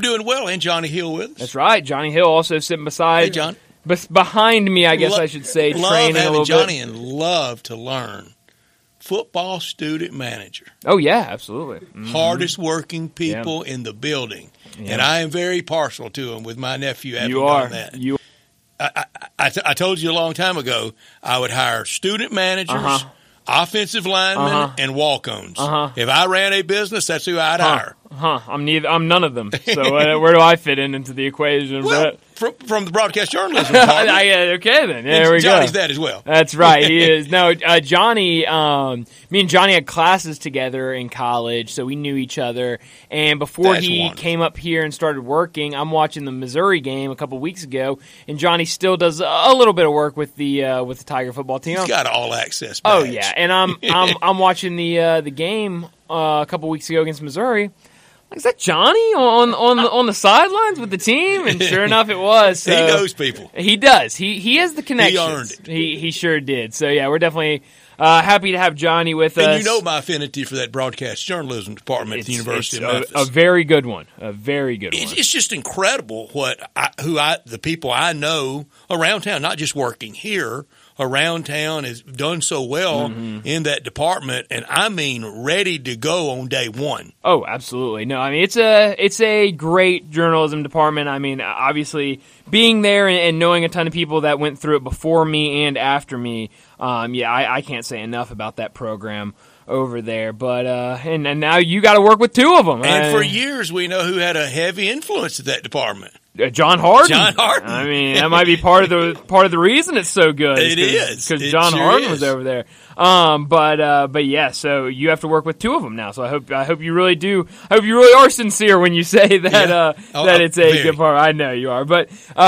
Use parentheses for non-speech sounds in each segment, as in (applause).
Doing well, and Johnny Hill with us. That's right. Johnny Hill also sitting beside, Hey, John. behind me, I guess Lo- I should say, love training a little Johnny bit. and love to learn. Football student manager, Oh yeah, absolutely. Mm. hardest working people in the building, and I am very partial to him. With my nephew having You are. that, You I, I, I told you a long time ago I would hire student managers, Uh-huh. offensive linemen, Uh-huh. and walk-ons. Uh-huh. If I ran a business, that's who I'd hire. Huh? I'm neither. I'm none of them. So uh, where do I fit in into the equation? Well, but from, from the broadcast journalism (laughs) I, uh, okay then. There we Johnny's go. that as well. That's right. He is. (laughs) No, uh, Johnny. Um, me and Johnny had classes together in college, so we knew each other. And before That's he wonderful. came up here and started working, I'm watching the Missouri game a couple weeks ago, and Johnny still does a little bit of work with the uh, with the Tiger football team. He's got all access. Oh yeah, and I'm I'm (laughs) I'm watching the uh, the game uh, a couple weeks ago against Missouri. Is that Johnny on on the, on the sidelines with the team? And sure (laughs) enough, it was. So he knows people. He does. He he has the connections. He earned it. He he sure did. So yeah, we're definitely uh, happy to have Johnny with us. And you know my affinity for that broadcast journalism department at the University it's of a, Memphis. a very good one. A very good it's, one. it's just incredible what I, who I the people I know around town, not just working here around town, has done so well Mm-hmm. in that department, and I mean ready to go on day one. Oh, absolutely. No, I mean it's a it's a great journalism department. I mean, obviously being there and, and knowing a ton of people that went through it before me and after me. Um, yeah, I, I can't say enough about that program over there. But uh, and, and now you got to work with two of them. And for years, we know who had a heavy influence at that department. Uh, John Harden. John Harden. I mean, that might be part of the part of the reason it's so good. It is. because It John sure Harden was over there. Um, but uh, but yeah, so you have to work with two of them now. So I hope I hope you really do. I hope you really are sincere when you say (laughs) that Yeah. uh, Oh, that uh, it's a very. good part. I know you are. But uh,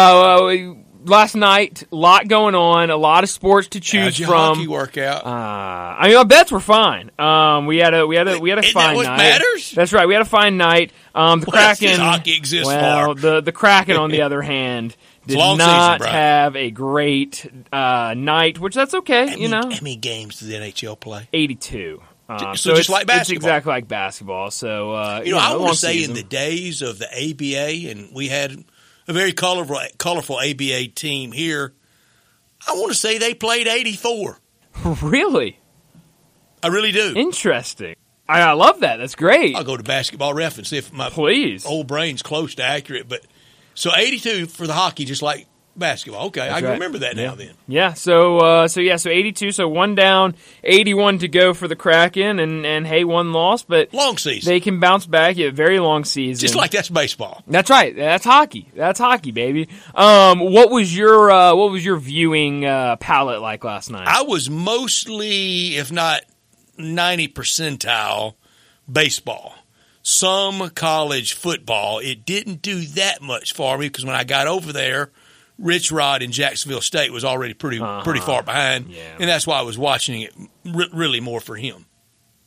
uh, last night, a lot going on, a lot of sports to choose your from. hockey workout? Uh, I mean, our bets were fine. Um, we had a we had a we had a Isn't that fine what night. matters? That's right. We had a fine night. Um, the Kraken. hockey exist well, for? the the Kraken, on the (laughs) other hand, did not season, have a great uh, night, which that's okay. How you many- know, how many games does the NHL play? eighty two. Um, So just it's, like it's exactly like basketball. So uh, You know, I long want to say season. in the days of the ABA, and we had a very colorful, colorful ABA team here. I want to say they played 84. (laughs) really I really do. interesting. I, I love that. That's great. I'll go to basketball ref and see if my Please. old brain's close to accurate. But so 82 for the hockey, just like basketball. Okay, I can right. remember that now. Then Yeah, so uh, so yeah, so eighty two, so one down, eighty one to go for the Kraken, and and hey, one loss, but long season, they can bounce back. Yeah, very long season. just like that's baseball. That's right. That's hockey. That's hockey, baby. Um, what was your uh, what was your viewing uh, palette like last night? I was mostly, if not 90 percentile, baseball. Some college football. It didn't do that much for me because when I got over there, Rich Rod in Jacksonville State was already pretty pretty far behind, Uh-huh. Yeah. and that's why I was watching it re- really more for him.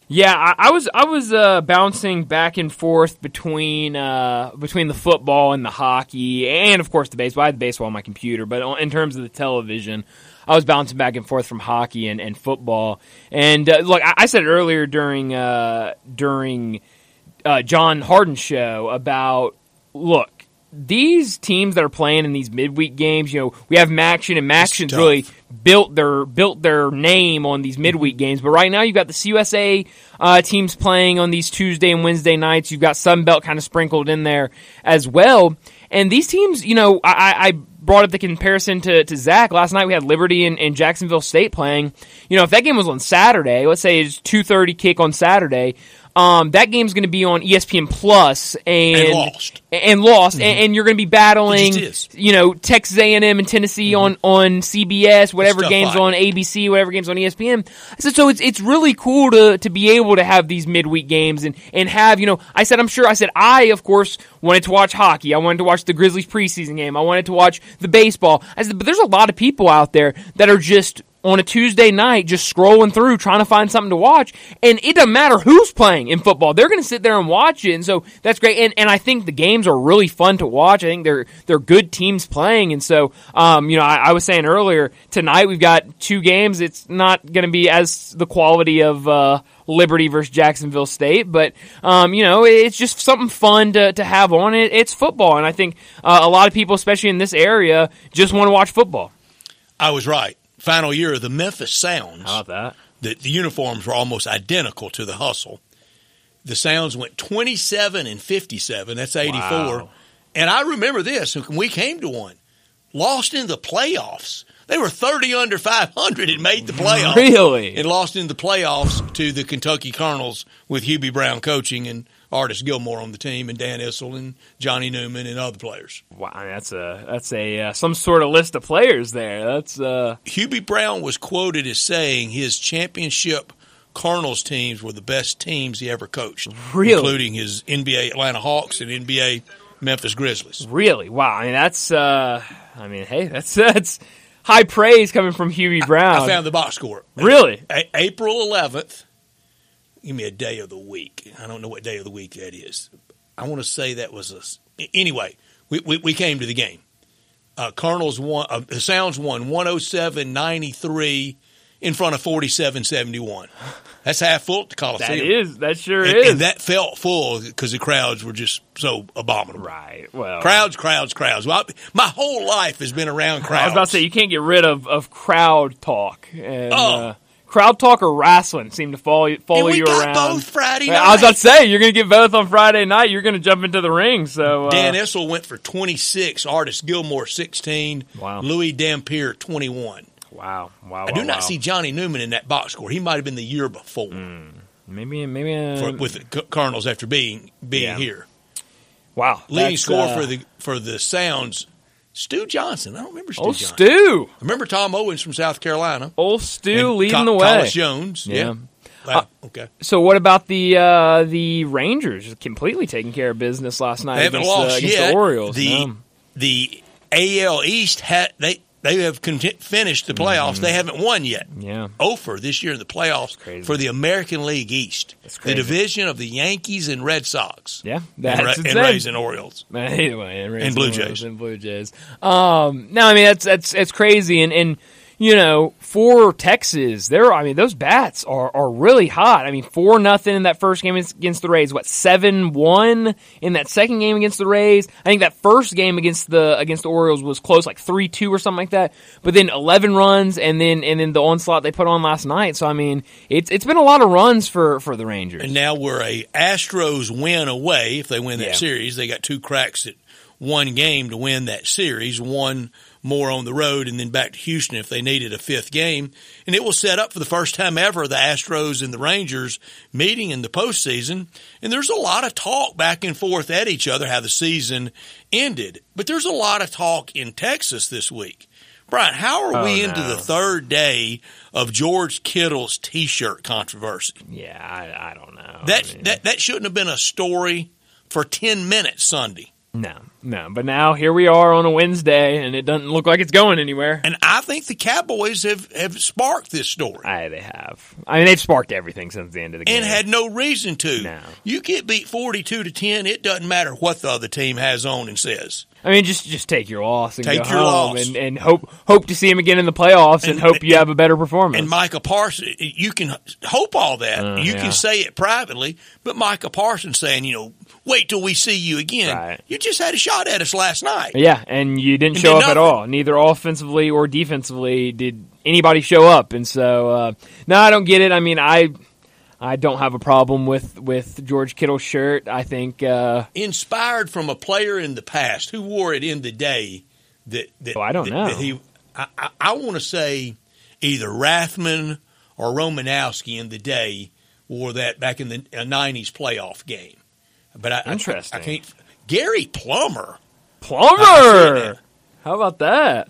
Yeah, I, I was I was uh, bouncing back and forth between uh, between the football and the hockey, and of course the baseball. I had the baseball on my computer, but in terms of the television, I was bouncing back and forth from hockey and, and football. And uh, look, I, I said earlier during uh, during uh, John Harden's show about look. These teams that are playing in these midweek games, you know, we have Maction and Maction's really built their built their name on these midweek games. But right now, you've got the CUSA uh, teams playing on these Tuesday and Wednesday nights. You've got Sun Belt kind of sprinkled in there as well. And these teams, you know, I, I I brought up the comparison to, to Zach last night. We had Liberty and, and Jacksonville State playing. You know, if that game was on Saturday, let's say it's two thirty kick on Saturday. Um, that game's going to be on ESPN Plus and, And lost. and lost, and, and you're going to be battling, is. you know, Texas A&M and Tennessee on on CBS, whatever games fight. on ABC, whatever games on ESPN. So, so it's it's really cool to to be able to have these midweek games and and have you know. I said I'm sure. I said I of course wanted to watch hockey. I wanted to watch the Grizzlies preseason game. I wanted to watch the baseball. I said, but there's a lot of people out there that are just on a Tuesday night just scrolling through trying to find something to watch. And it doesn't matter who's playing in football. They're going to sit there and watch it. And so that's great. And, and I think the games are really fun to watch. I think they're, they're good teams playing. And so, um, you know, I, I was saying earlier, tonight we've got two games. It's not going to be as the quality of, uh, Liberty versus Jacksonville State, but um, you know it's just something fun to, to have on it. It's football, and I think uh, a lot of people, especially in this area, just want to watch football. I was right. Final year of the Memphis Sounds. How about that? The, the uniforms were almost identical to the Hustle. The Sounds went 27 and 57. That's 84. Wow. And I remember this when we came to one. Lost in the playoffs. They were 30 under 500 and made the playoffs. Really? And lost in the playoffs to the Kentucky Colonels with Hubie Brown coaching and Artis Gilmore on the team and Dan Issel and Johnny Newman and other players. Wow, that's a that's a uh, some sort of list of players there. That's uh, Hubie Brown was quoted as saying his championship Colonels teams were the best teams he ever coached, Really? including his NBA Atlanta Hawks and NBA Memphis Grizzlies. really wow. I mean, that's uh, I mean, hey, that's (laughs) that's high praise coming from Hubie Brown. I found the box score. really? A- April 11th. Give me a day of the week. I don't know what day of the week that is. I want to say that was a Anyway, we, we, we came to the game. Uh, Colonels won. Uh, the Sounds won 107 93 in front of 47 71. That's half full at the Coliseum. That is that sure and, is and that felt full because the crowds were just so abominable. right. Well, Crowds, crowds, crowds. Well, I- my whole life has been around crowds. I was about to say you can't get rid of, of crowd talk and Oh. uh, crowd talk or wrestling seem to follow follow and we you got around. both Friday night. I was about to say you're going to get both on Friday night. You're going to jump into the ring. So uh, Dan Issel went for 26, Artis Gilmore 16, Wow. Louie Dampier 21. wow, wow. I do wow, not wow. see Johnny Newman in that box score. He might have been the year before maybe maybe uh, for, with the Colonels after being being Yeah. here. wow Leading that's, score uh, for the for the Sounds, Stew Johnson. I don't remember Stew old Johnson. Stew, I remember Tom Owens from South Carolina. old Stew And leading Co- the way. Collis Jones. Yeah. Yeah. Wow. okay. So what about the uh, the Rangers? Completely taking care of business last night They haven't against, lost uh, against yet. the Orioles. The No. the AL East had they they have conti- finished the playoffs. They haven't won yet. Mm-hmm. Yeah. Ofer this year in the playoffs for the American League East, That's the division of the Yankees and Red Sox, Yeah, and, that's Ra- and. Rays and Orioles. (laughs) Anyway, and, Rays And Blue Jays. and Blue Jays. Um, no, I mean that's that's it's crazy, and and you know for Texas, they're I mean those bats are are really hot. I mean four nothing in that first game against the Rays. What seven one in that second game against the Rays? I think that first game against the against the Orioles was close, like three two or something like that. But then eleven runs, and then and then the onslaught they put on last night. So I mean it's it's been a lot of runs for for the Rangers. And now we're a Astros win away. If they win that Yeah. series, they got two cracks at one game to win that series. One more on the road, and then back to Houston if they needed a fifth game. And it will set up for the first time ever the Astros and the Rangers meeting in the postseason. And there's a lot of talk back and forth at each other how the season ended. But there's a lot of talk in Texas this week. Brian, how are Oh, we into no. the third day of George Kittle's T-shirt controversy? yeah, I, I don't know. That I mean- that that shouldn't have been a story for ten minutes Sunday. No, no. But now here we are on a Wednesday, and it doesn't look like it's going anywhere. And I think the Cowboys have, have sparked this story I, they have. I mean, they've sparked everything since the end of the game. and had no reason to. No. You get beat forty two to ten, it doesn't matter what the other team has on and says. I mean, just just take your loss and Take go your home, loss. and, and hope hope to see him again in the playoffs, and, And- hope you and- have a better performance. And Micah Parsons, you can hope all that. Uh, you yeah. can say it privately, but Micah Parsons saying, you know, wait till we see you again. Right. You just had a shot at us last night. yeah, and you didn't show did up at all. Neither offensively or defensively did anybody show up. And so, uh, no, I don't get it. I mean, I I don't have a problem with with George Kittle's shirt. I think. Uh, inspired from a player in the past who wore it in the day that, that Oh, I don't that- know. that he I, I, I want to say either Rathman or Romanowski in the day wore that back in the uh, nineties playoff game. But I, I- Interesting. I, can't. Gary Plummer. I see Plummer. How about that?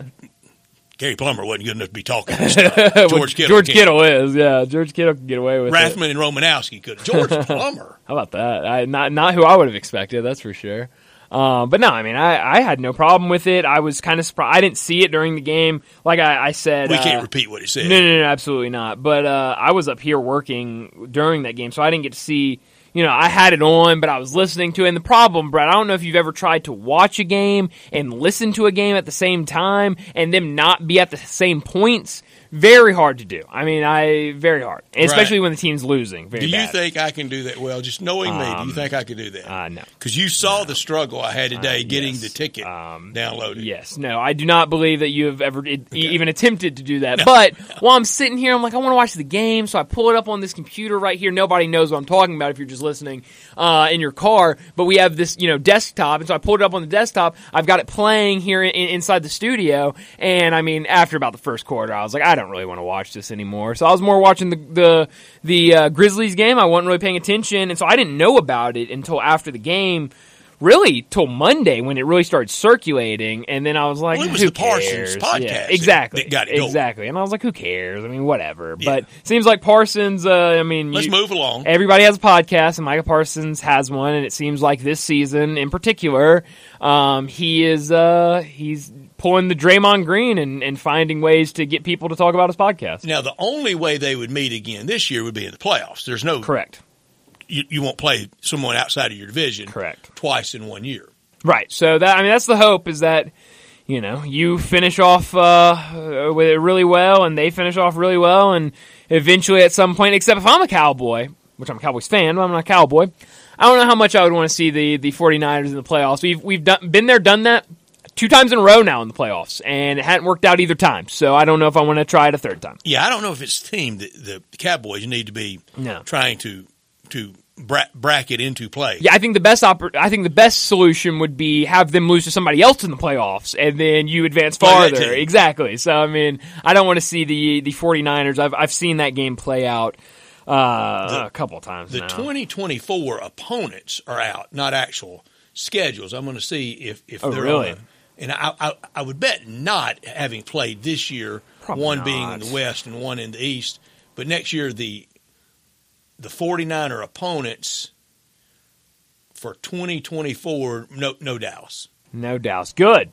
Gary Plummer wasn't good enough to be talking. (laughs) This stuff. George Kittle. George. Kittle is, yeah. George Kittle can get away with it. Rathman and Romanowski could. George (laughs) Plummer. How about that? I, not not who I would have expected. That's for sure. Uh, but no, I mean, I, I had no problem with it. I was kind of surprised. I didn't see it during the game. Like I, I said, We uh, can't repeat what he said. no, no, no, absolutely not. But uh, I was up here working during that game, so I didn't get to see. You know, I had it on, but I was listening to it. And the problem, Brett, I don't know if you've ever tried to watch a game and listen to a game at the same time and them not be at the same points. Very hard to do. I mean, I very hard, especially when the team's losing. Very Do you bad. think I can do that? Well, just knowing me, do Um, you think I could do that? Uh, no. Because you saw the struggle I had today getting yes. the ticket Um, downloaded. Yes, no, I do not believe that you have ever e- even attempted to do that. But while I'm sitting here, I'm like, I want to watch the game, so I pull it up on this computer right here. Nobody knows what I'm talking about if you're just listening uh, in your car. But we have this, you know, desktop, and so I pulled it up on the desktop. I've got it playing here in, inside the studio, and I mean, after about the first quarter, I was like, I don't really want to watch this anymore. So I was more watching the the the uh, Grizzlies game. I wasn't really paying attention, and so I didn't know about it until after the game really till Monday when it really started circulating, and then I was like, Well, it was "Who the Parsons cares?" podcast Yeah, exactly, that got it going. exactly. And I was like, "Who cares?" I mean, whatever. Yeah. But seems like Parsons. Uh, I mean, Let's you- move along. Everybody has a podcast, and Micah Parsons has one, and it seems like this season in particular, um, he is uh, he's pulling the Draymond Green and, and finding ways to get people to talk about his podcast. Now, the only way they would meet again this year would be in the playoffs. There's no Correct. You, you won't play someone outside of your division Correct. twice in one year. Right. So that I mean that's the hope is that you know you finish off uh, with it really well and they finish off really well and eventually at some point except if I'm a Cowboy, which I'm a Cowboys fan, but I'm not a Cowboy. I don't know how much I would want to see the the 49ers in the playoffs. We've we've done, been there done that two times in a row now in the playoffs and it hadn't worked out either time. So I don't know if I want to try it a third time. Yeah, I don't know if it's the team that the Cowboys need to be No. trying to to bra- bracket into play. Yeah, I think the best oppor- I think the best solution would be have them lose to somebody else in the playoffs and then you advance farther. Exactly. So I mean, I don't want to see the the 49ers. I've I've seen that game play out uh, a couple of times The now. 2024 opponents are out, not actual schedules. I'm going to see if if Oh, they're really? on. And I, I I would bet not having played this year, Probably one being in the West and one in the East. But next year the the 49er opponents for 2024 no no Dallas. no doubts. Good.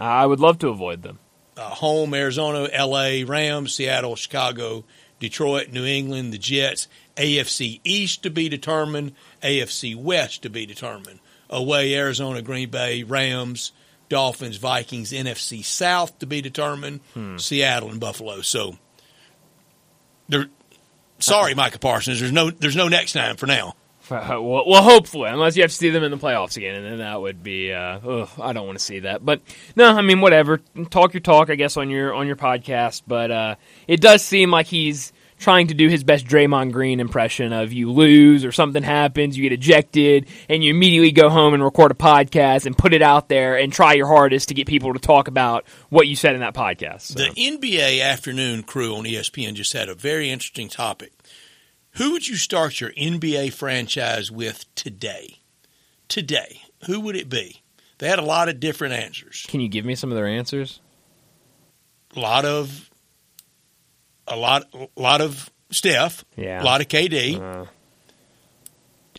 I would love to avoid them. uh, home Arizona, L.A., Rams, Seattle, Chicago, Detroit, New England, the Jets, AFC East to be determined, AFC West to be determined. Away Arizona, Green Bay, Rams, Dolphins, Vikings, NFC South to be determined, Seattle and Buffalo. So, there. Sorry, Micah Parsons. There's no there's no next time for now. (laughs) well, well, hopefully, unless you have to see them in the playoffs again, and then that would be. Uh, ugh, I don't want to see that, but no, I mean, whatever. Talk your talk, I guess, on your on your podcast. But uh, it does seem like he's trying to do his best Draymond Green impression of you lose or something happens, you get ejected, and you immediately go home and record a podcast and put it out there and try your hardest to get people to talk about what you said in that podcast. So. The NBA afternoon crew on ESPN just had a very interesting topic. Who would you start your NBA franchise with today? Today, who would it be? They had a lot of different answers. Can you give me some of their answers? A lot of a lot a lot of Steph, Yeah. a lot of KD. Uh,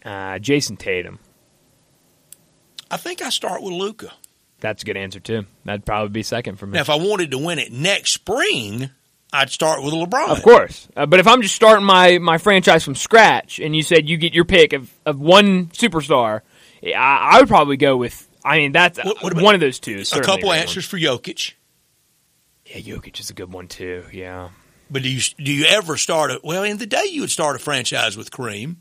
uh, Jayson Tatum. I think I start with Luka. That's a good answer too. That'd probably be second for me. Now, if I wanted to win it next spring, I'd start with LeBron. Of course, uh, but if I'm just starting my, my franchise from scratch, and you said you get your pick of, of one superstar, I, I would probably go with. I mean, that's What- what one of those two. A couple answers for Jokic. Yeah, Jokic is a good one too. Yeah, But do you do you ever start a well in the day you would start a franchise with Kareem?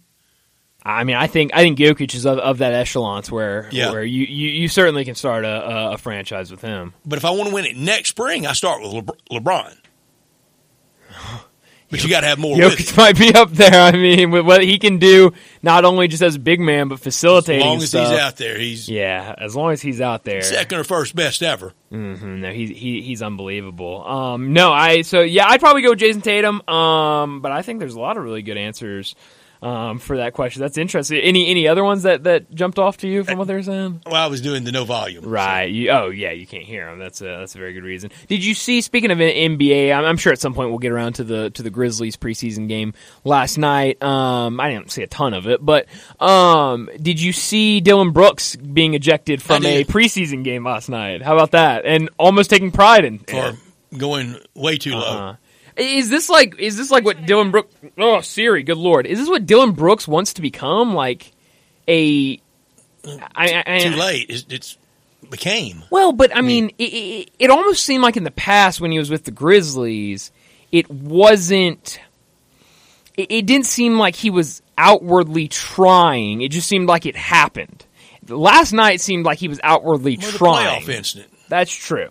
I mean, I think I think Jokic is of, of that echelon where Yeah. where you, you, you certainly can start a, a, franchise with him. But if I want to win it next spring, I start with Lebr- LeBron. (laughs) But you got to have more Jokic might be up there. I mean, with what he can do, not only just as a big man, but facilitating. As long as stuff. he's out there, he's Yeah, as long as he's out there. second or first best ever. Mm-hmm. no, he, he he's unbelievable. Um, no, I so yeah, I'd probably go with Jayson Tatum. Um, but I think there's a lot of really good answers um, for that question. That's interesting. Any any other ones that, that jumped off to you from what they were saying? Well, I was doing the no volume. Right. You, oh yeah, you can't hear them. That's a that's a very good reason. Did you see? Speaking of NBA, I'm, I'm sure at some point we'll get around to the to the Grizzlies preseason game last night. Um, I didn't see a ton of it, but um, did you see Dillon Brooks being ejected from a preseason game last night? How about that? And almost taking pride in for going way too low. Is this like is this like what Dillon Brooks? Oh, Siri, good lord! Is this what Dillon Brooks wants to become? Like a I, I, too late. It's, it's, became well, but I mean, it, it, it almost seemed like in the past when he was with the Grizzlies, it wasn't. It, it didn't seem like he was outwardly trying. It just seemed like it happened. Last night seemed like he was outwardly well, trying. playoff incident. That's true.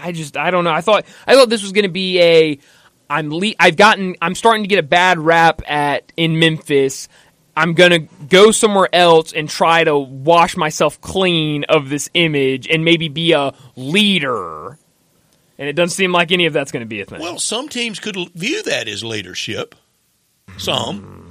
I just I don't know. I thought I thought this was going to be a I'm le- I've gotten I'm starting to get a bad rap at in Memphis. I'm gonna go somewhere else and try to wash myself clean of this image and maybe be a leader. And it doesn't seem like any of that's going to be a thing. Well, some teams could view that as leadership. Some.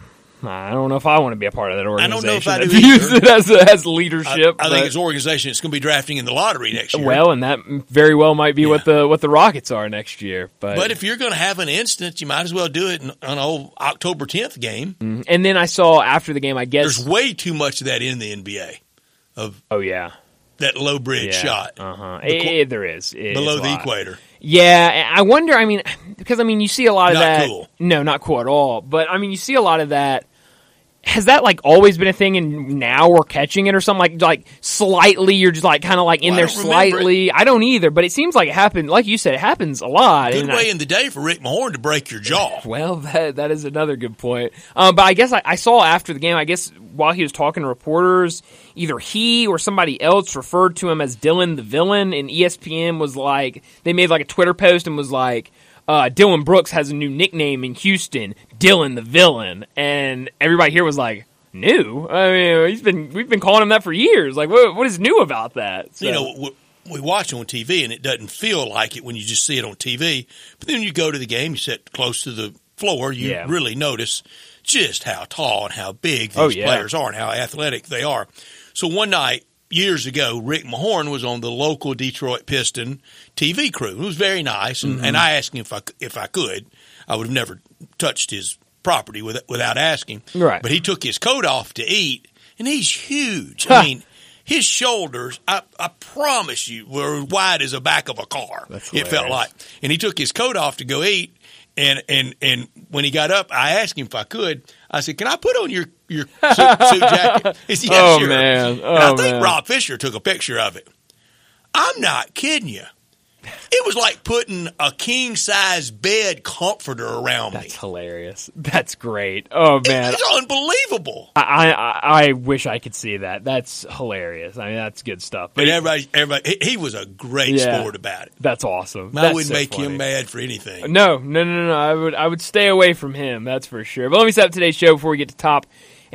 I don't know if I want to be a part of that organization. I don't know if I do use it as, as leadership. I, I think it's an organization that's going to be drafting in the lottery next year. Well, and that very well might be yeah. what the what the Rockets are next year. But but if you're going to have an instance, you might as well do it on an old October 10th game. Mm-hmm. And then I saw after the game, I guess there's way too much of that in the NBA. Of oh yeah, that low bridge yeah. shot. Uh huh. The, there is it below is the equator. Yeah, I wonder. I mean, because I mean, you see a lot of not that. Cool. No, not cool at all. But I mean, you see a lot of that has that like always been a thing and now we're catching it or something? Like like slightly you're just like kind of like in well, there slightly? I don't either but it seems like it happened like you said it happens a lot good way I, in the day for Rick Mahorn to break your jaw. (laughs) Well that that is another good point. Um, but I guess I, I saw after the game I guess while he was talking to reporters either he or somebody else referred to him as dillon the villain and ESPN was like they made like a Twitter post and was like uh, Dillon Brooks has a new nickname in Houston, Dillon the Villain, and everybody here was like, "New? I mean, he's been we've been calling him that for years. Like, what what is new about that?" So. You know, we watch on TV, and it doesn't feel like it when you just see it on TV. But then you go to the game, you sit close to the floor, you Yeah. really notice just how tall and how big these Oh, yeah. players are and how athletic they are. So one night years ago, Rick Mahorn was on the local Detroit Piston TV crew. It was very nice, and, Mm-hmm. and I asked him if I if I could. I would have never touched his property with, without asking. Right. But he took his coat off to eat, and he's huge. I mean. His shoulders, I, I promise you, were as wide as the back of a car. That's it felt like, and he took his coat off to go eat. And and and when he got up, I asked him if I could. I said, "Can I put on your your suit, (laughs) suit jacket?" He said, "Yeah, Oh, sure." man. And I Oh, think man. Rob Fisher took a picture of it. I'm not kidding you. It was like putting a king size bed comforter around me. That's hilarious. That's great. Oh man, It's unbelievable. I, I I wish I could see that. That's hilarious. I mean, that's good stuff. But But everybody, everybody, he, he was a great Yeah. sport about it. that's awesome. I That's wouldn't so make funny. him mad for anything. No, no, no, no, no. I would, I would stay away from him. That's for sure. But let me set up today's show before we get to top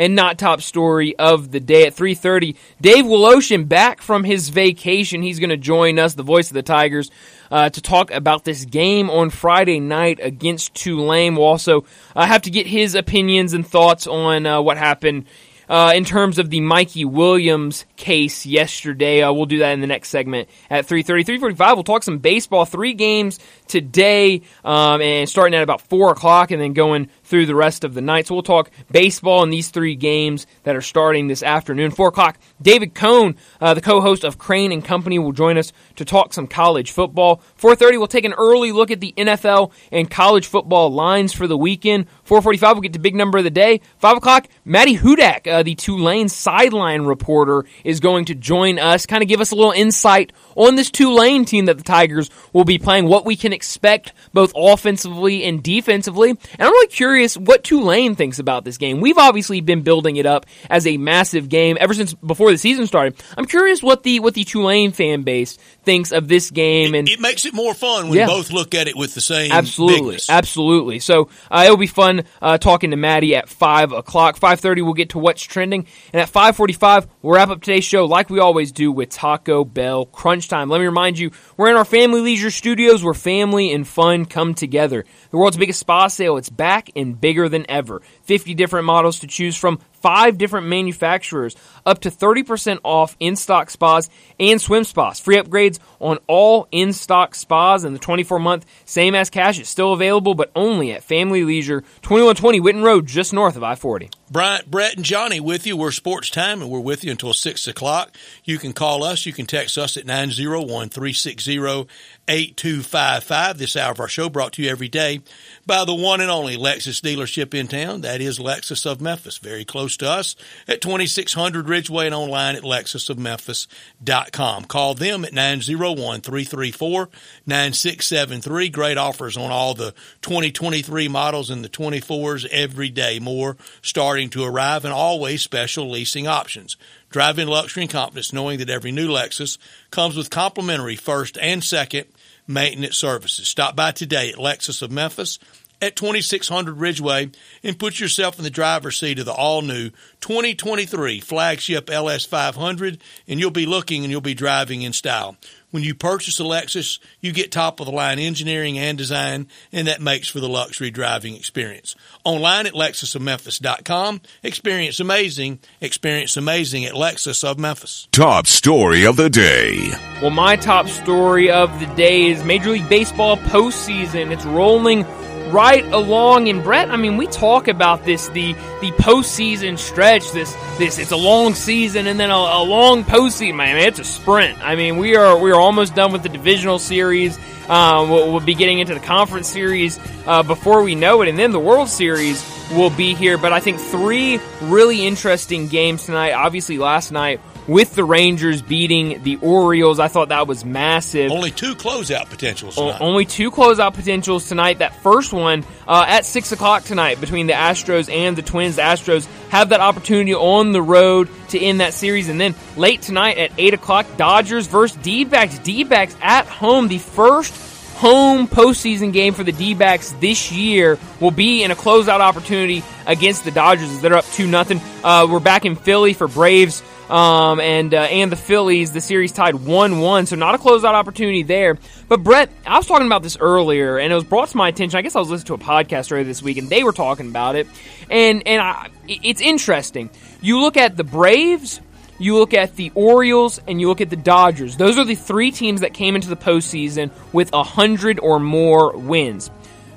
and not top story of the day at three thirty. Dave Woloshin back from his vacation. He's going to join us, the voice of the Tigers, uh, to talk about this game on Friday night against Tulane. We'll also uh, have to get his opinions and thoughts on uh, what happened. Uh, in terms of the Mikey Williams case yesterday, uh, we'll do that in the next segment at 3.30. 3.45, we'll talk some baseball. Three games today, um, and starting at about 4 o'clock and then going through the rest of the night. So we'll talk baseball in these three games that are starting this afternoon. 4 o'clock, David Cohn, uh, the co-host of Crane and Company, will join us to talk some college football. 4.30, we'll take an early look at the NFL and college football lines for the weekend. 4.45, we'll get to big number of the day. 5 o'clock, Maddie Hudak, uh, the Tulane sideline reporter, is going to join us, kind of give us a little insight on this Tulane team that the Tigers will be playing, what we can expect both offensively and defensively. And I'm really curious what Tulane thinks about this game. We've obviously been building it up as a massive game ever since before the season started. I'm curious what the what the Tulane fan base thinks of this game and It makes it more fun when Yeah. both look at it with the same Absolutely, bigness. absolutely. So uh, it'll be fun uh, talking to Maddie at 5 o'clock. 5.30, we'll get to what's trending. And at 5.45, we'll wrap up today's show like we always do with Taco Bell Crunch Time. Let me remind you, we're in our Family Leisure Studios where family and fun come together. The world's biggest spa sale, it's back and bigger than ever. 50 different models to choose from, five different manufacturers, up to 30% off in stock spas and swim spas. Free upgrades on all in stock spas and the 24 month same as cash is still available, but only at Family Leisure, 2120 Whitten Road, just north of I 40. Bryant, Brett, and Johnny with you. We're Sports Time, and we're with you until 6 o'clock. You can call us. You can text us at 901-360-8255. This hour of our show brought to you every day by the one and only Lexus dealership in town. That is Lexus of Memphis, very close to us at 2600 Ridgeway and online at lexusofmemphis.com. Call them at 901-334-9673. Great offers on all the 2023 models and the 24s every day. More starting to arrive and always special leasing options. Drive in luxury and confidence knowing that every new Lexus comes with complimentary first and second maintenance services. Stop by today at Lexus of Memphis at 2600 Ridgeway and put yourself in the driver's seat of the all new 2023 flagship LS500 and you'll be looking and you'll be driving in style. When you purchase a Lexus, you get top of the line engineering and design, and that makes for the luxury driving experience. Online at lexusofmemphis.com. Experience amazing. Experience amazing at Lexus of Memphis. Top story of the day. Well, my top story of the day is Major League Baseball postseason. It's rolling right along. And Brett, I mean, we talk about this the the postseason stretch. This this it's a long season and then a, a long postseason. Man, it's a sprint. I mean, we are we are almost done with the divisional series. Um, we'll, we'll, be getting into the conference series uh, before we know it, and then the World Series will be here. But I think three really interesting games tonight. Obviously, last night with the Rangers beating the Orioles. I thought that was massive. Only two closeout potentials tonight. Only two closeout potentials tonight. That first one uh, at 6 o'clock tonight between the Astros and the Twins. The Astros have that opportunity on the road to end that series. And then late tonight at 8 o'clock, Dodgers versus D-backs. D-backs at home, the first home postseason game for the D-backs this year will be in a closeout opportunity against the Dodgers they're up 2 nothing. Uh, we're back in Philly for Braves um, and uh, and the Phillies. The series tied one one, so not a closeout opportunity there. But Brett, I was talking about this earlier, and it was brought to my attention. I guess I was listening to a podcast earlier this week, and they were talking about it, and and I, it's interesting. You look at the Braves. You look at the Orioles and you look at the Dodgers. Those are the three teams that came into the postseason with a hundred or more wins.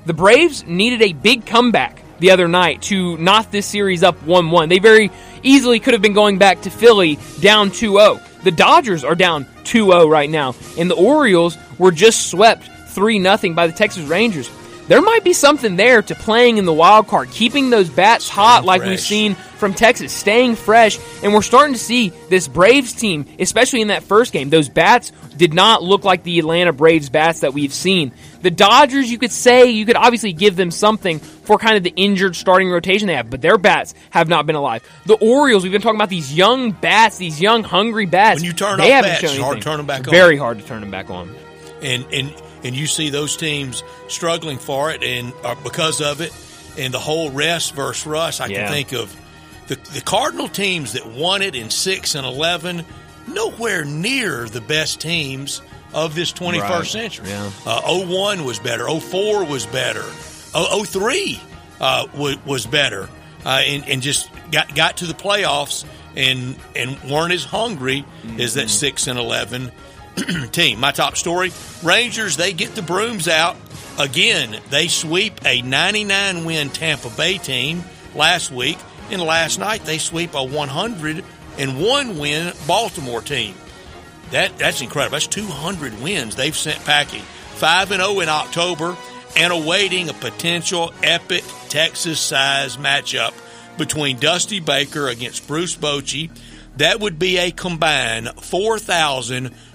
The Braves needed a big comeback the other night to knock this series up 1 1. They very easily could have been going back to Philly down 2 0. The Dodgers are down 2 0 right now, and the Orioles were just swept 3 0 by the Texas Rangers. There might be something there to playing in the wild card, keeping those bats hot like fresh. we've seen from Texas, staying fresh, and we're starting to see this Braves team, especially in that first game. Those bats did not look like the Atlanta Braves bats that we've seen. The Dodgers, you could say, you could obviously give them something for kind of the injured starting rotation they have, but their bats have not been alive. The Orioles, we've been talking about these young bats, these young hungry bats. When you turn they haven't bats, shown hard to turn them back on. Very hard to turn them back on. And and and you see those teams struggling for it, and uh, because of it, and the whole rest versus Russ. I yeah. can think of the the Cardinal teams that won it in six and eleven. Nowhere near the best teams of this 21st right. century. Yeah. Uh, 01 was better. 04 was better. 03 uh, was, was better. Uh, and, and, just got got to the playoffs and and weren't as hungry mm-hmm. as that mm-hmm. six and eleven (clears throat) team. My top story: Rangers. They get the brooms out again. They sweep a 99 win Tampa Bay team last week, and last night they sweep a 101 win Baltimore team. That that's incredible. That's 200 wins they've sent packing. Five and zero oh in October, and awaiting a potential epic Texas size matchup between Dusty Baker against Bruce Bochy. That would be a combined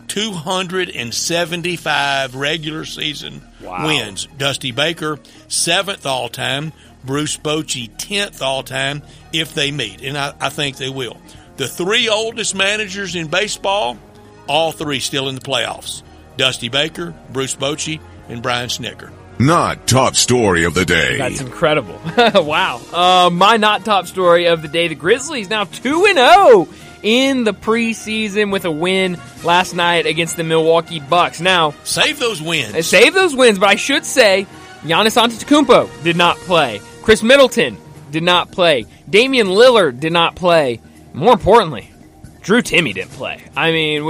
4,275 regular season wow. wins. Dusty Baker, seventh all time. Bruce Bochy, 10th all time if they meet. And I, I think they will. The three oldest managers in baseball all three still in the playoffs. Dusty Baker, Bruce Bochy, and Brian Snitker. Not top story of the day. That's incredible. (laughs) wow. Uh, my not top story of the day the Grizzlies now 2 and 0 in the preseason with a win last night against the Milwaukee Bucks. Now, save those wins. Uh, save those wins, but I should say Giannis Antetokounmpo did not play. Khris Middleton did not play. Damian Lillard did not play. More importantly, Drew Timme didn't play. I mean,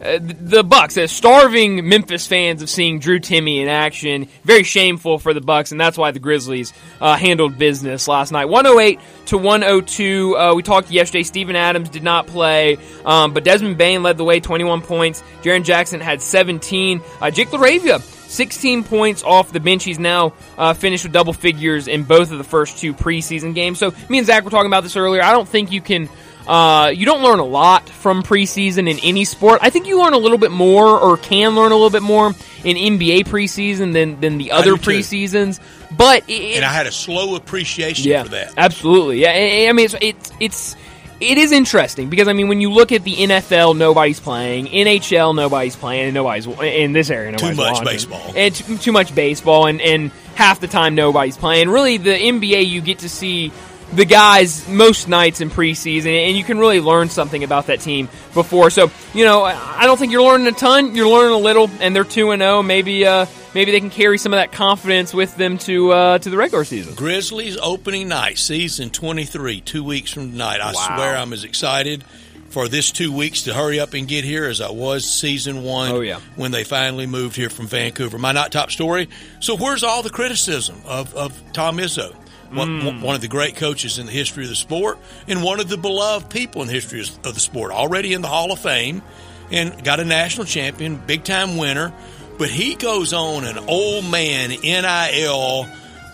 uh, the Bucks, as starving Memphis fans of seeing Drew Timme in action. Very shameful for the Bucks, and that's why the Grizzlies uh, handled business last night. 108 to 102. Uh, we talked yesterday. Steven Adams did not play, um, but Desmond Bane led the way, 21 points. Jaren Jackson had 17. Uh, Jake LaRavia 16 points off the bench. He's now uh, finished with double figures in both of the first two preseason games. So me and Zach were talking about this earlier. I don't think you can uh, you don't learn a lot from preseason in any sport. I think you learn a little bit more, or can learn a little bit more in NBA preseason than than the other preseasons. But it, and I had a slow appreciation yeah, for that. Absolutely, yeah. I mean, it's it's it's it is interesting because I mean, when you look at the NFL, nobody's playing. NHL, nobody's playing. And nobody's in this area. Nobody's too much watching. baseball. And too, too much baseball, and and half the time nobody's playing. Really, the NBA, you get to see the guys most nights in preseason, and you can really learn something about that team before. So, you know, I don't think you're learning a ton. You're learning a little, and they're two and zero. Maybe, uh, maybe they can carry some of that confidence with them to uh, to the regular season. Grizzlies opening night, season twenty three, two weeks from tonight. I wow. swear, I'm as excited for this two weeks to hurry up and get here as I was season one oh, yeah. when they finally moved here from Vancouver. My not top story. So where's all the criticism of, of Tom Izzo? Mm. one of the great coaches in the history of the sport, and one of the beloved people in the history of the sport. Already in the Hall of Fame, and got a national champion, big time winner. But he goes on an old man NIL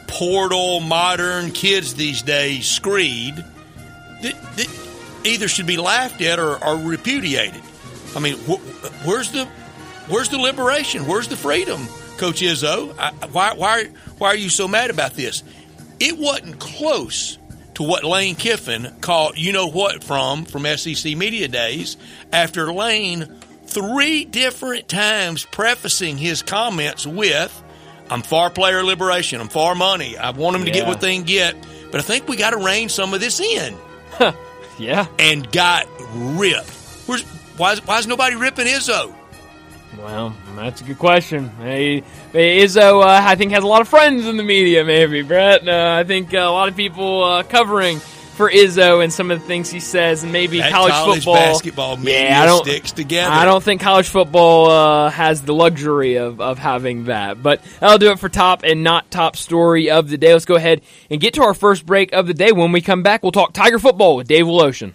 portal modern kids these days screed that, that either should be laughed at or, or repudiated. I mean, wh- where's the where's the liberation? Where's the freedom, Coach Izzo? I, why why why are you so mad about this? It wasn't close to what Lane Kiffin called you know what from from SEC media days after Lane three different times prefacing his comments with I'm for player liberation, I'm for money, I want them to yeah. get what they can get, but I think we got to rein some of this in. (laughs) yeah. And got ripped. Where's, why, is, why is nobody ripping Izzo? Well, that's a good question. Hey, Izzo, uh, I think, has a lot of friends in the media, maybe, Brett. Uh, I think uh, a lot of people uh, covering for Izzo and some of the things he says, and maybe that college, college football. basketball yeah, I don't, sticks together. I don't think college football uh, has the luxury of, of having that. But that'll do it for top and not top story of the day. Let's go ahead and get to our first break of the day. When we come back, we'll talk Tiger football with Dave Woloshin.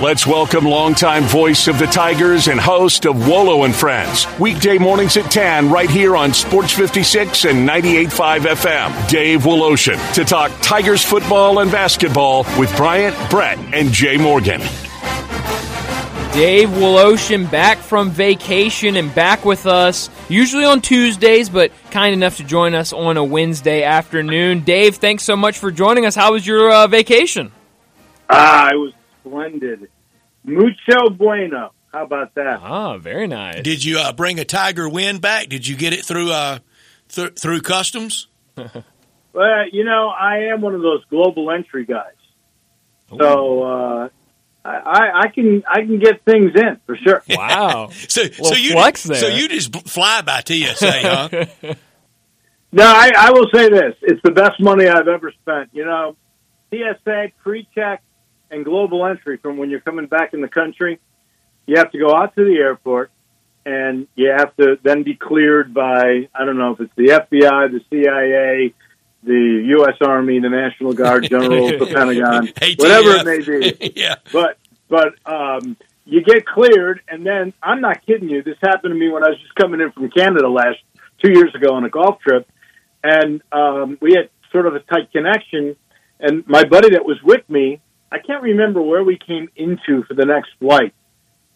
Let's welcome longtime voice of the Tigers and host of Wolo and Friends. Weekday mornings at 10 right here on Sports 56 and 98.5 FM. Dave Woloshin to talk Tigers football and basketball with Bryant, Brett, and Jay Morgan. Dave Woloshin back from vacation and back with us, usually on Tuesdays, but kind enough to join us on a Wednesday afternoon. Dave, thanks so much for joining us. How was your uh, vacation? Ah, uh, it was splendid. Mucho bueno. How about that? Ah, very nice. Did you uh, bring a Tiger win back? Did you get it through uh, th- through customs? (laughs) well, you know, I am one of those global entry guys, Ooh. so uh, I, I can I can get things in for sure. (laughs) Wow! (laughs) so so you flex there. so you just fly by TSA, huh? no, I, I will say this: it's the best money I've ever spent. You know, TSA pre-check and global entry from when you're coming back in the country. You have to go out to the airport and you have to then be cleared by, I don't know if it's the FBI, the CIA, the U.S. Army, the National Guard, General, the (laughs) Pentagon, (laughs) whatever it may be. (laughs) yeah. But, but, um, you get cleared and then I'm not kidding you. This happened to me when I was just coming in from Canada last two years ago on a golf trip. And, um, we had sort of a tight connection and my buddy that was with me I can't remember where we came into for the next flight.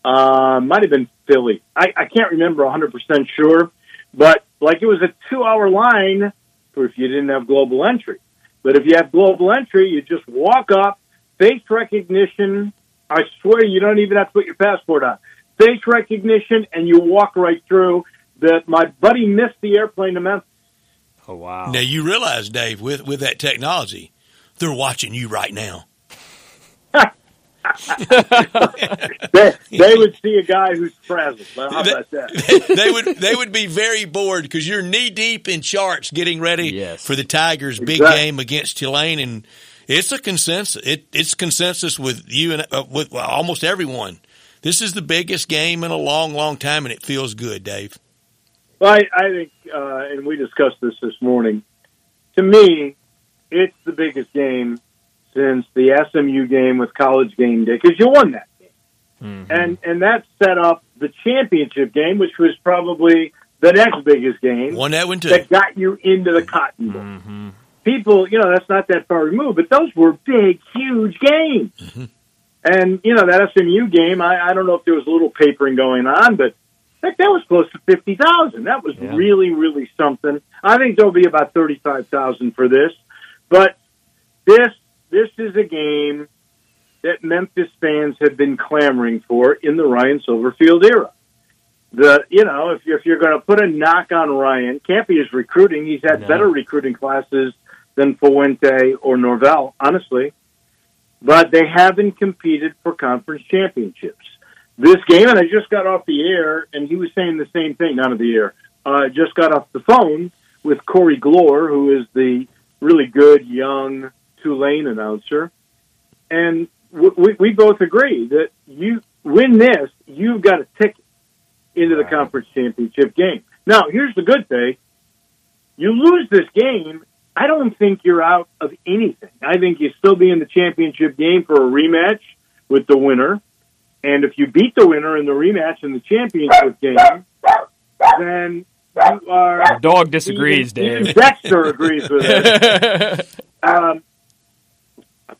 Uh, might have been Philly. I, I can't remember 100% sure, but like it was a two hour line for if you didn't have global entry. But if you have global entry, you just walk up, face recognition. I swear you don't even have to put your passport on. Face recognition, and you walk right through. That my buddy missed the airplane to Memphis. Oh wow! Now you realize, Dave, with with that technology, they're watching you right now. They, they would see a guy who's frazzled. How about that? they would they would be very bored because you're knee deep in charts, getting ready Yes. for the Tigers' big Exactly. game against Tulane, and it's a consensus. It, it's consensus with you and uh, with well, almost everyone. This is the biggest game in a long, long time, and it feels good, Dave. Well, I, I think, uh, and we discussed this this morning. To me, it's the biggest game since the SMU game with College Game Day because you won that game, mm-hmm. and and that set up the championship game, which was probably the next biggest game Won that one too. that got you into the Cotton Bowl. Mm-hmm. People, you know, that's not that far removed, but those were big, huge games. Mm-hmm. And you know that SMU game, I, I don't know if there was a little papering going on, but heck, that was close to fifty thousand. That was Yeah. really, really something. I think there'll be about thirty-five thousand for this, but this this is a game that Memphis fans have been clamoring for in the Ryan Silverfield era. The you know if you're, if you're going to put a knock on Ryan, can't be his recruiting. He's had No. better recruiting classes than Fuente or Norvell, honestly. But they haven't competed for conference championships. This game, and I just got off the air, and he was saying the same thing, not of the air. Uh, just got off the phone with Corey Glore, who is the really good young Tulane announcer, and w- we, we both agree that you win this, you've got a ticket into the conference championship game. Now, here's the good thing: you lose this game, I don't think you're out of anything. I think you still be in the championship game for a rematch with the winner, and if you beat the winner in the rematch in the championship game, then you are. Dog disagrees, even Dave. Dexter agrees with it. (laughs) Um,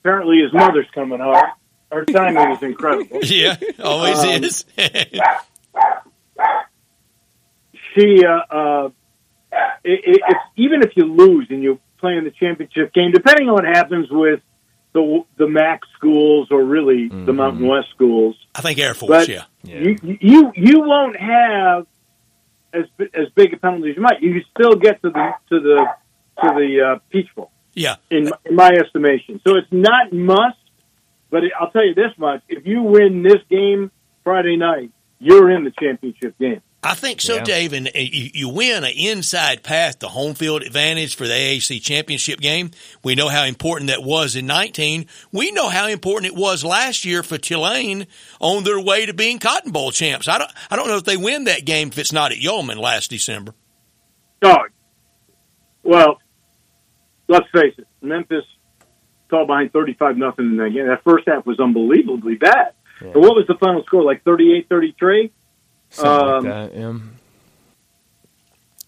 apparently, his mother's coming home. Her timing is incredible. (laughs) yeah, always Um, is. (laughs) She, uh, uh, it, it, it's, even if you lose and you play in the championship game, depending on what happens with the the MAC schools or really the Mountain West schools, I think Air Force. But- yeah, Yeah. you you you won't have as as big a penalty as you might. You still get to the to the to the uh, Peach Bowl. Yeah. in, in my estimation. So it's not must, but it, I'll tell you this much: if you win this game Friday night, you're in the championship game. I think so, Yeah. Dave. And uh, you, you win an inside path to home field advantage for the AAC championship game. We know how important that was in 19. We know how important it was last year for Tulane on their way to being Cotton Bowl champs. I don't, I don't know if they win that game if it's not at Yulman last December. Dog. well, let's face it: Memphis fell behind thirty-five nothing in that game. That first half was unbelievably bad. Yeah. And what was the final score? Like 38-33? Something Um, like that. Yeah.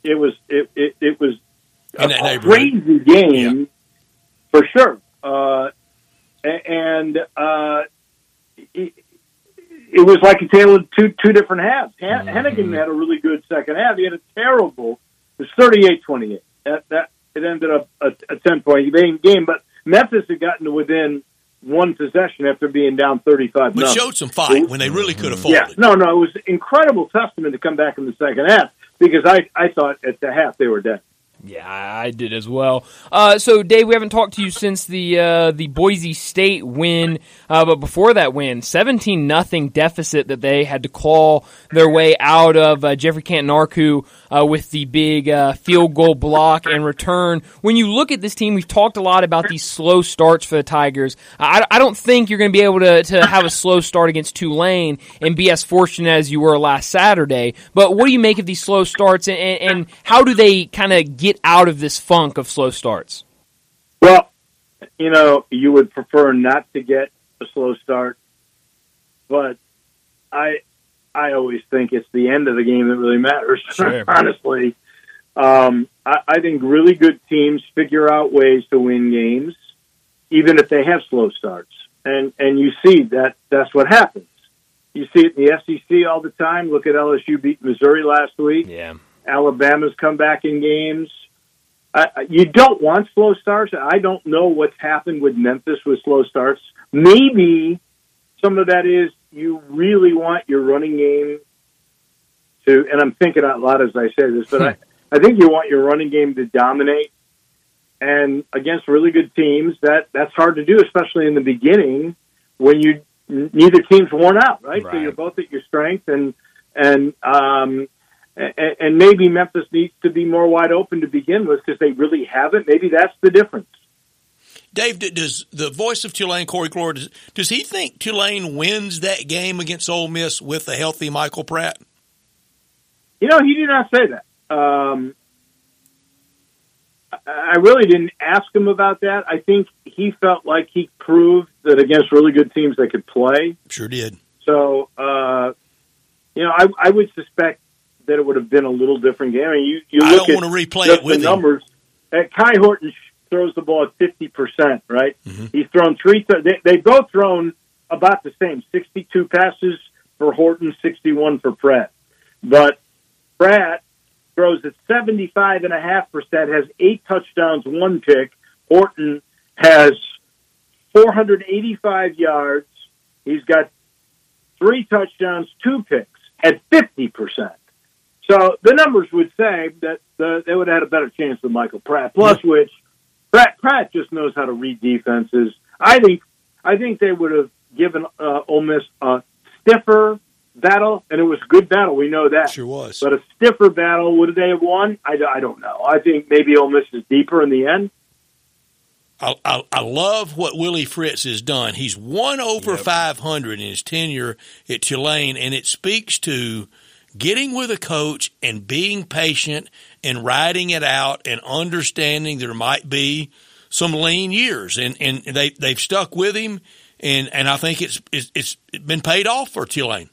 It was it it, it was In a crazy game for sure. Uh, and uh, it, it was like a tale of two two different halves. Han- Henigan had a really good second half. He had a terrible. It was 38-28. That that it ended up a, a ten point game, but Memphis had gotten to within one possession after being down thirty five. But showed some fight when they really could have folded. Yeah, no, no, it was incredible testament to come back in the second half because I I thought at the half they were dead. Yeah, I did as well. Uh, so, Dave, we haven't talked to you since the uh, the Boise State win, uh, but before that win, seventeen nothing deficit that they had to claw their way out of. Uh, Jeffrey Canton-Narku uh, with the big uh, field goal block and return. When you look at this team, we've talked a lot about these slow starts for the Tigers. I, I don't think you're going to be able to, to have a slow start against Tulane and be as fortunate as you were last Saturday. But what do you make of these slow starts, and, and, and how do they kind of get out of this funk of slow starts? Well, you know, you would prefer not to get a slow start, but I I always think it's the end of the game that really matters. (laughs) Sure. honestly, um, I, I think really good teams figure out ways to win games, even if they have slow starts. and and you see that that's what happens. You see it in the SEC all the time. Look at LSU beat Missouri last week. Yeah. Alabama's come back in games. Uh, you don't want slow starts. I don't know what's happened with Memphis with slow starts. Maybe some of that is you really want your running game to, and I'm thinking out loud as I say this, but I, I think you want your running game to dominate. And against really good teams, that that's hard to do, especially in the beginning when you neither team's worn out, right? So you're both at your strength, and and um, and, and maybe Memphis needs to be more wide open to begin with because they really haven't. Maybe that's the difference. Dave, does the voice of Tulane, Corey Glore, does, does he think Tulane wins that game against Ole Miss with a healthy Michael Pratt? You know, he did not say that. Um, I- I really didn't ask him about that. I think he felt like he proved that against really good teams they could play. Sure did. So, uh, you know, I, I would suspect that it would have been a little different game. I mean, you, you I look don't at want to replay just it with the him. numbers. Uh, Kai Horton throws the ball at fifty percent. Right? Mhm. He's thrown three. Th- they, they both thrown about the same: sixty-two passes for Horton, sixty-one for Pratt. But Pratt throws at seventy-five and a half percent, has eight touchdowns, one pick. Horton has four hundred eighty-five yards. He's got three touchdowns, two picks at fifty percent. So the numbers would say that the, they would have had a better chance with Michael Pratt. Plus, which Pratt Pratt just knows how to read defenses. I think I think they would have given uh, Ole Miss a stiffer battle, and it was a good battle. We know that. Sure was. But a stiffer battle, would they have won? I, I don't know. I think maybe Ole Miss is deeper in the end. I, I, I love what Willie Fritz has done. He's won over 500 in his tenure at Tulane, and it speaks to getting with a coach and being patient and riding it out and understanding there might be some lean years. And, and they, they've stuck with him, and, and I think it's, it's, it's been paid off for Tulane.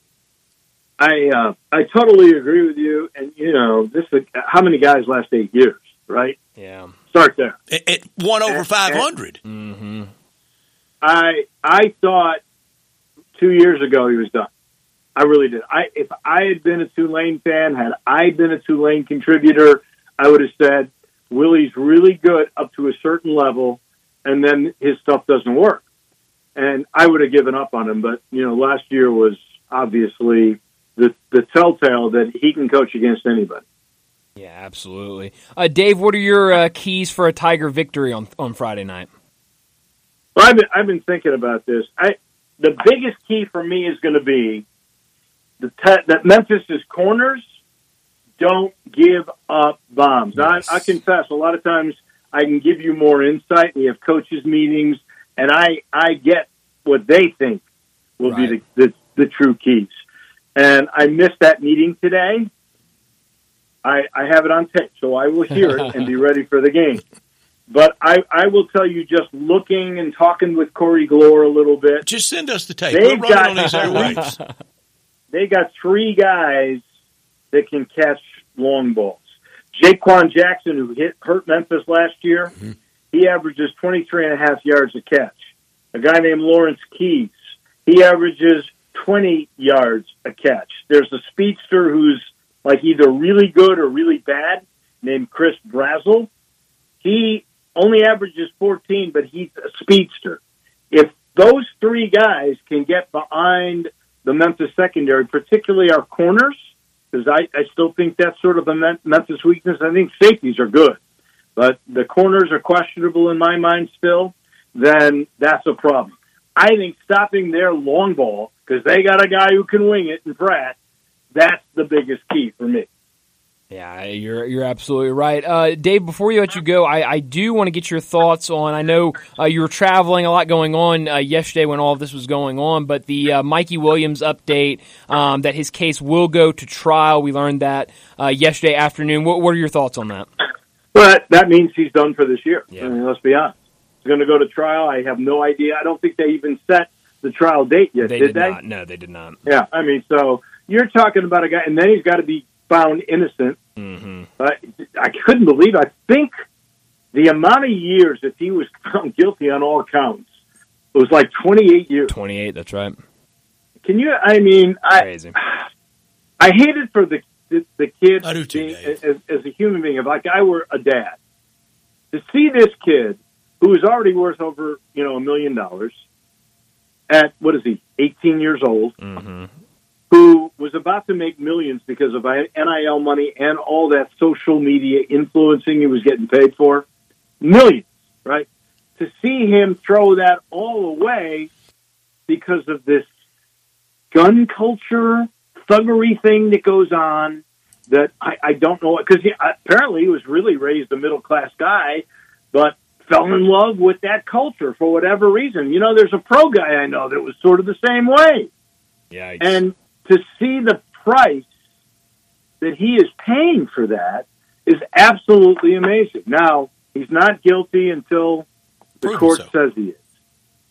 I uh, I totally agree with you. And you know, this is how many guys last eight years, right? Yeah. Start there. At, at one over And- 500. Mm-hmm. I I thought two years ago he was done. I really did. I if I had been a Tulane fan, had I been a Tulane contributor, I would have said Willie's really good up to a certain level, and then his stuff doesn't work, and I would have given up on him. But you know, last year was obviously the the telltale that he can coach against anybody. Yeah, absolutely. Uh, Dave, what are your uh, keys for a Tiger victory on on Friday night? Well, I've been, I've been thinking about this. I the biggest key for me is going to be the te- that Memphis's corners don't give up bombs. Yes. I, I confess, a lot of times I can give you more insight. We have coaches meetings, and I I get what they think will be the, the the true keys. And I missed that meeting today. I, I have it on tape, so I will hear it and be (laughs) ready for the game. But I, I will tell you, just looking and talking with Corey Glore a little bit, Just send us the tape. They've We'll run it got- on these (laughs) airwaves. They got three guys that can catch long balls. Jha'Quan Jackson, who hit hurt Memphis last year, mm-hmm. he averages 23 and a half yards a catch. A guy named Lawrence Keys, he averages 20 yards a catch. There's a speedster who's like either really good or really bad named Chris Brazzell. He only averages 14, but he's a speedster. If those three guys can get behind the Memphis secondary, particularly our corners, because I, I still think that's sort of a Mem- Memphis weakness. I think safeties are good, but the corners are questionable in my mind still. Then that's a problem. I think stopping their long ball because they got a guy who can wing it in Pratt. That's the biggest key for me. Yeah, you're you're absolutely right, uh, Dave. Before you let you go, I, I do want to get your thoughts on. I know uh, you were traveling, a lot going on uh, yesterday when all of this was going on, but the uh, Mikey Williams update um, that his case will go to trial. We learned that uh, yesterday afternoon. What, what are your thoughts on that? But that means he's done for this year. Yeah. I mean, let's be honest. He's going to go to trial. I have no idea. I don't think they even set the trial date yet, They did, did they? not. No, they did not. Yeah, I mean, so you're talking about a guy, and then he's got to be found innocent. hmm Uh, I couldn't believe. I think the amount of years that he was (laughs) found guilty on all counts It was like 28 years. 28. That's right. Can you? I mean, I Crazy. I hate it for the the, the kid I do too, being, as, as a human being. If like I were a dad, to see this kid who is already worth over you know a million dollars at what is he, 18 years old, hmm who was about to make millions because of NIL money and all that social media influencing he was getting paid for, millions, right? To see him throw that all away because of this gun culture thuggery thing that goes on that I, I don't know because apparently he was really raised a middle class guy, but fell in love with that culture for whatever reason. You know, there's a pro guy I know that was sort of the same way, Yeah. and to see the price that he is paying for that is absolutely amazing. Now he's not guilty until the Proven court so. says he is.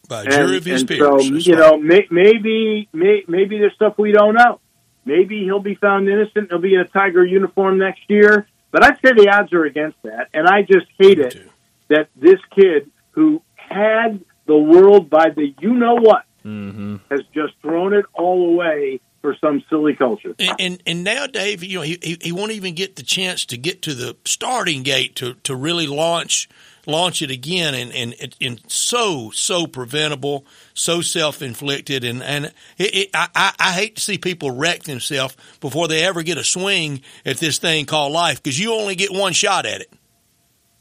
By And, jury of his and peers. so, you right. know, may, maybe may, maybe there's stuff we don't know. Maybe he'll be found innocent. He'll be in a Tiger uniform next year. But I'd say the odds are against that. And I just hate Me it too. that this kid who had the world by the you know what hmm has just thrown it all away for some silly culture. And, and and now, Dave, you know he, he won't even get the chance to get to the starting gate to, to really launch launch it again, and and and so so preventable, so self inflicted, and and it, it, I I- I hate to see people wreck themselves before they ever get a swing at this thing called life because you only get one shot at it.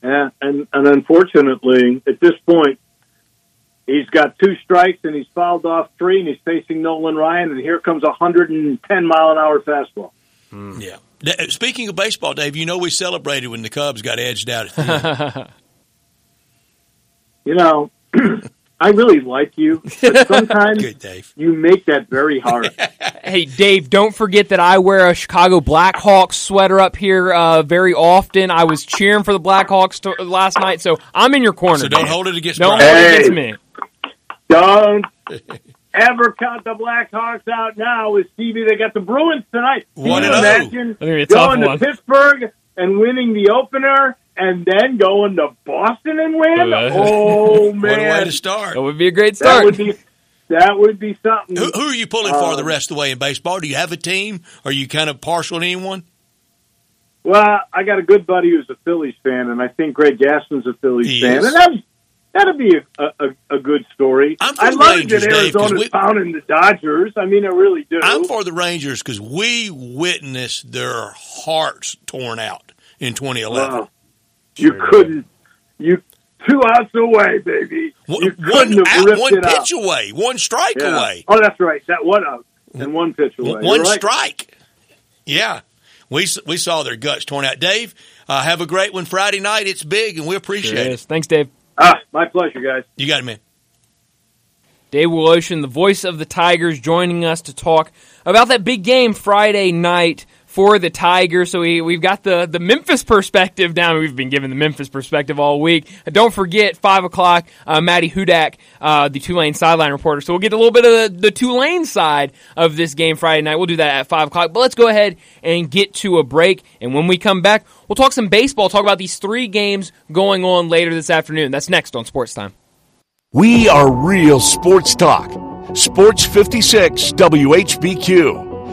Yeah, and and unfortunately, at this point, he's got two strikes and he's fouled off three, and he's facing Nolan Ryan, and here comes a 110 mile an hour fastball. Yeah. Speaking of baseball, Dave, you know we celebrated when the Cubs got edged out at the. (laughs) You know, (clears throat) I really like you, but (laughs) sometimes Good, Dave. you make that very hard. (laughs) Hey, Dave, don't forget that I wear a Chicago Blackhawks sweater up here uh, very often. I was cheering for the Blackhawks to- last night, so I'm in your corner. So don't Dave. hold it against Don't Bryant. hold it against me. Don't (laughs) ever count the Blackhawks out now with Stevie. They got the Bruins tonight. Can you imagine That'd be a tough going one. to Pittsburgh and winning the opener and then going to Boston and win? Oh, (laughs) What a way to start. That would be a great That start. would be that would be something. Who, who are you pulling for Um, the rest of the way in baseball? Do you have a team? Are you kind of partial to anyone? Well, I got a good buddy who's a Phillies fan, and I think Greg Gaston's a Phillies He fan, is. and that that'd be a, a, a good story. I'm for I the love Rangers, it that Dave, 'cause Arizona's we- pounding the Dodgers. I mean, I really do. I'm for the Rangers because we witnessed their hearts torn out in 2011. Wow. You couldn't. You two outs away, baby. One- You one couldn't have out- one it out. pitch away, one strike Yeah. away, Oh, that's right. That one out and one pitch away. one You're right. strike. Yeah, we we saw their guts torn out. Dave, uh, have a great one Friday night. It's big, and we appreciate it. Thanks, Dave. Ah, my pleasure, guys. You got it, man. Dave Woloshin, the voice of the Tigers, joining us to talk about that big game Friday night for the Tigers. So we, we've got the, the Memphis perspective down. We've been given the Memphis perspective all week. Don't forget, 5 o'clock, uh, Maddie Hudak, uh, the Tulane sideline reporter. So we'll get a little bit of the, the Tulane side of this game Friday night. We'll do that at 5 o'clock. But let's go ahead and get to a break. And when we come back, we'll talk some baseball, talk about these three games going on later this afternoon. That's next on Sports Time. We are real sports talk. Sports 56 WHBQ.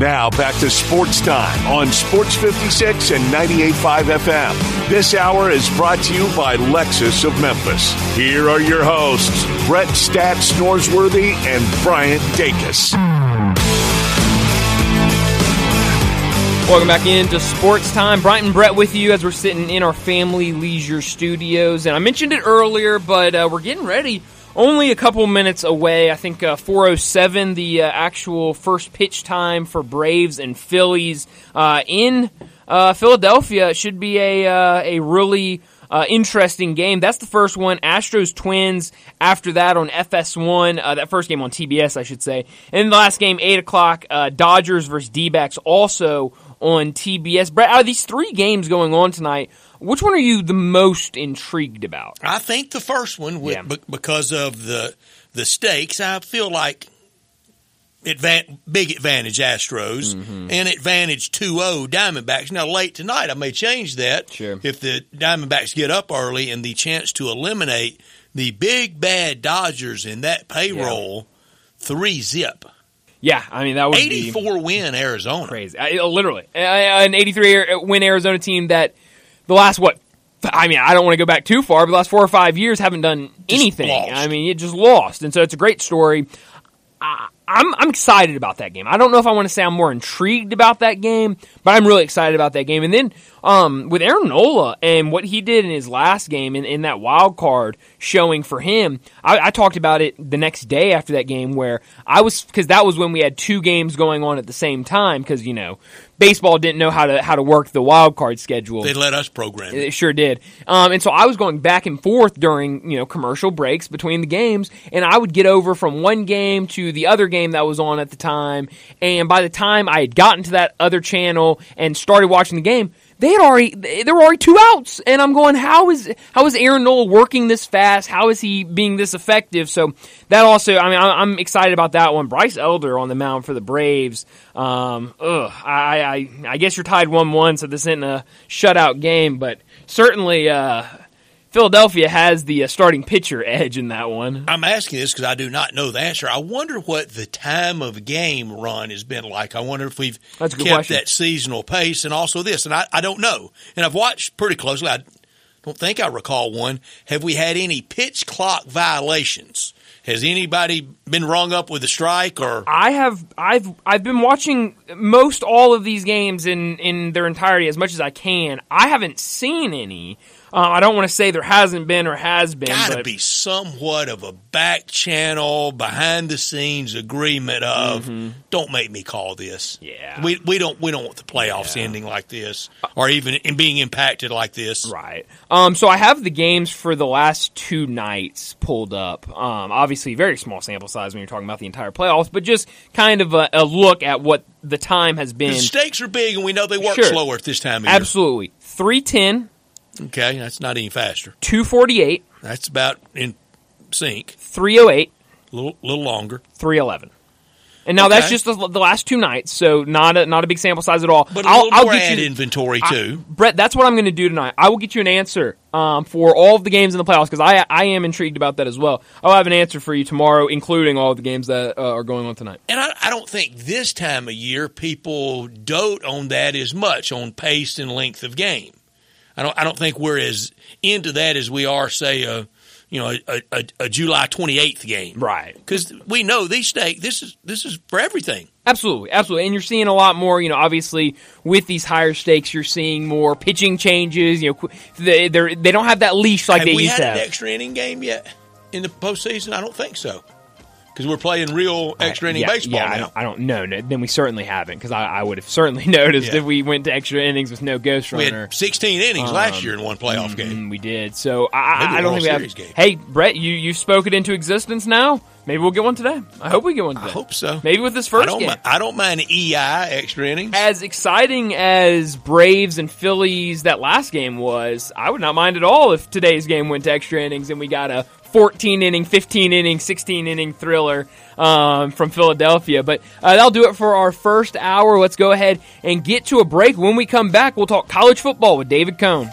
Now back to sports time on Sports 56 and 98.5 FM. This hour is brought to you by Lexus of Memphis. Here are your hosts, Brett Stats Norsworthy and Bryant Dacus. Welcome back into Sports Time. Bryant and Brett with you as we're sitting in our family leisure studios. And I mentioned it earlier, but uh, we're getting ready. Only a couple minutes away. I think uh, 407, the uh, actual first pitch time for Braves and Phillies uh, in uh, Philadelphia. It should be a, uh, a really uh, interesting game. That's the first one. Astros Twins. After that on FS1. Uh, that first game on TBS, I should say. And the last game, eight o'clock. Dodgers versus D-backs, also on TBS. Brett, out of these three games going on tonight, which one are you the most intrigued about? I think the first one, with, Yeah. be- because of the the stakes, I feel like advan- big advantage Astros Mm-hmm. and advantage 2-0 Diamondbacks. Now late tonight, I may change that Sure. if the Diamondbacks get up early and the chance to eliminate the big bad Dodgers in that payroll three zip. Yeah, I mean that would be 84 win Arizona. crazy. I, literally, an 83 win Arizona team that the last what? I mean, I don't want to go back too far, but the last four or five years haven't done anything. I mean, it just lost, and so it's a great story. I, I'm I'm excited about that game. I don't know if I want to say I'm more intrigued about that game, but I'm really excited about that game. And then um, with Aaron Nola and what he did in his last game in, in that wild card showing for him, I, I talked about it the next day after that game where I was because that was when we had two games going on at the same time because you know baseball didn't know how to how to work the wild card schedule. They let us program it. It sure did. Um, and so I was going back and forth during, you know, commercial breaks between the games, and I would get over from one game to the other game that was on at the time. And by the time I had gotten to that other channel and started watching the game, they had already there were already two outs, and I'm going, how is how is Aaron Nola working this fast? How is he being this effective? So that also, I mean, I'm excited about that one. Bryce Elder on the mound for the Braves. Um, ugh, I, I I guess you're tied one one, so this isn't a shutout game, but certainly uh, Philadelphia has the uh, starting pitcher edge in that one. I'm asking this because I do not know the answer. I wonder what the time of game run has been like. I wonder if we've kept question. that seasonal pace and also this. And I, I don't know. And I've watched pretty closely. I don't think I recall one. Have we had any pitch clock violations? Has anybody been rung up with a strike or? I have I've I've been watching most all of these games in in their entirety as much as I can. I haven't seen any. Uh, I don't want to say there hasn't been or has been, Got to but be somewhat of a back channel, behind the scenes agreement of don't make me call this. Mm-hmm. Yeah. we we don't we don't want the playoffs ending like this, or even in being impacted like this. Right. Um, so I have the games for the last two nights pulled up. Um, obviously, very small sample size when you're talking about the entire playoffs, but just kind of a, a look at what the time has been. The stakes are big, and we know they work Sure. slower at this time of year. Absolutely. 310, year. Okay, that's not any faster. 248, That's about in sync. 308, A little, little longer, 311. And now that's just the, the last two nights, so not a, not a big sample size at all. but a I'll, I'll get you, inventory too. Brett, that's what I'm going to do tonight. I will get you an answer um, for all of the games in the playoffs because I I am intrigued about that as well. I'll have an answer for you tomorrow, including all of the games that uh, are going on tonight. And I, I don't think this time of year people dote on that as much on pace and length of game. I don't. I don't think we're as into that as we are, say, a you know a, a, a July twenty eighth game, Right. Because we know these stake. This is this is for everything. Absolutely, absolutely, and you're seeing a lot more. You know, obviously with these higher stakes, you're seeing more pitching changes. You know, they they're, they don't have that leash like have they we used had to an extra inning game yet in the postseason? I don't think so. Because we're playing real extra inning yeah, baseball yeah, I don't, I don't know. No, then we certainly haven't because I, I would have certainly (laughs) noticed Yeah. if we went to extra innings with no ghost runner. we had 16 innings last year in one playoff game. Mm, we did. So I, I, I don't think we have. game. Hey, Brett, you you spoke it into existence now. Maybe we'll get one today. I hope we get one today. I hope so. Maybe with this I first don't. game. mi- I don't mind EI extra innings. as exciting as Braves and Phillies that last game was, I would not mind at all if today's game went to extra innings and we got a 14 inning, 15 inning, 16 inning thriller um, from Philadelphia. But uh, that'll do it for our first hour. Let's go ahead and get to a break. When we come back, we'll talk college football with David Cohn.